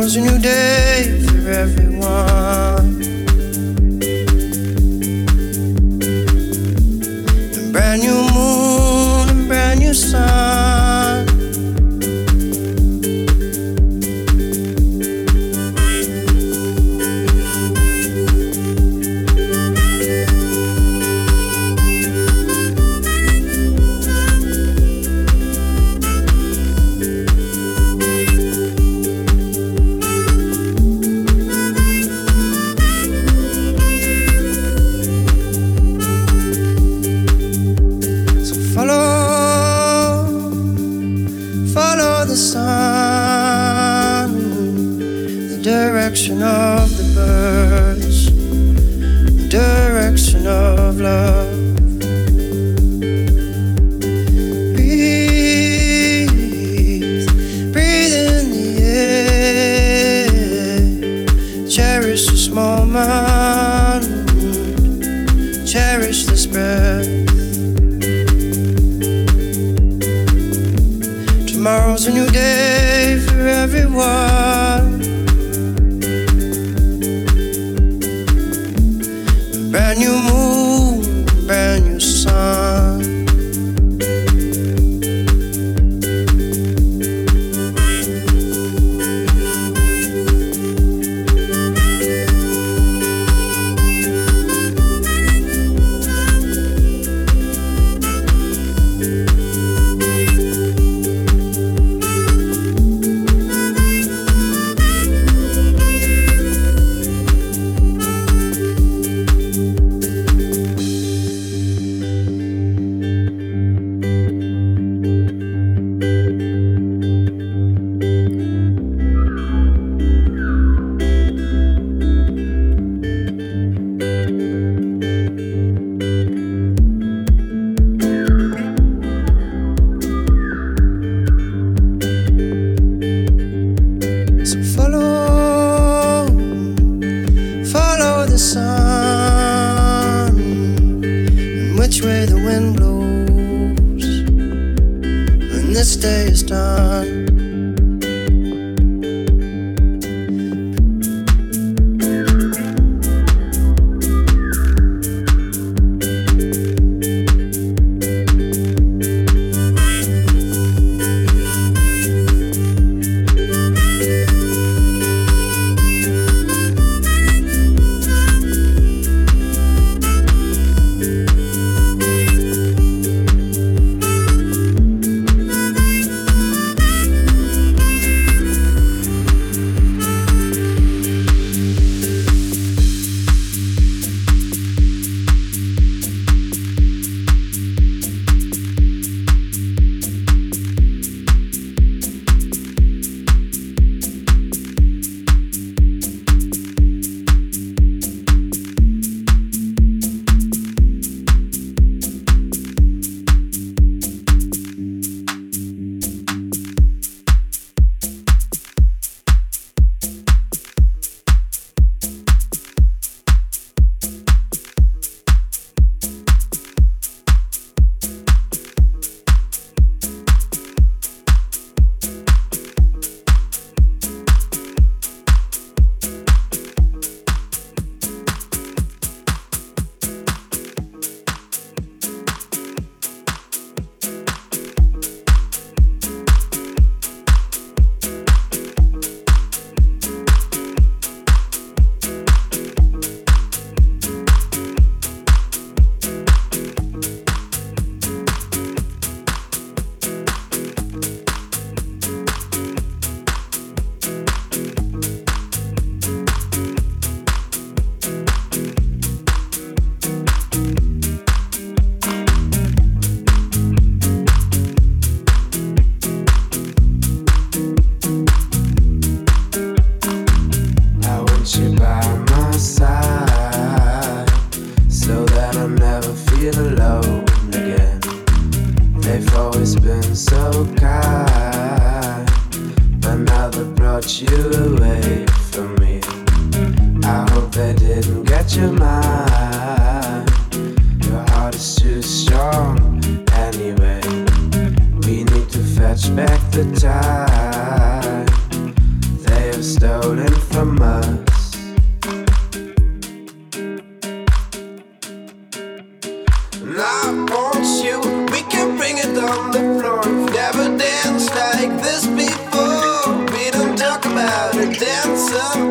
Tomorrow's a new day for everyone.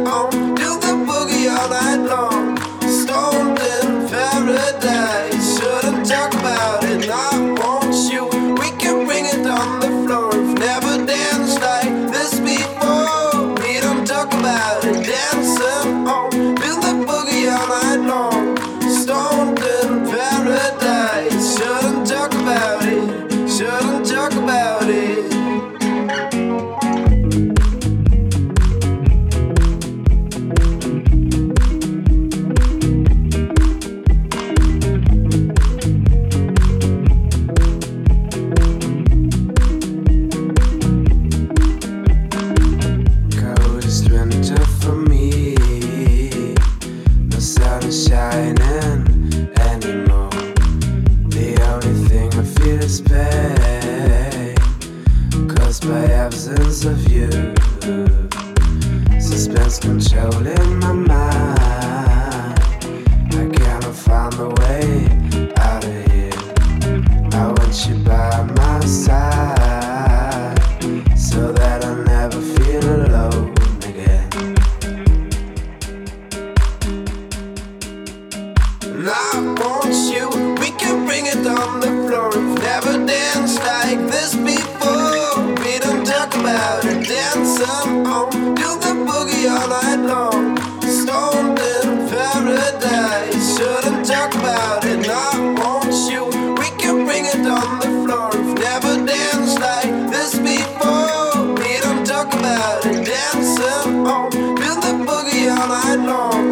on, do the boogie all night long. Stole this. all night long.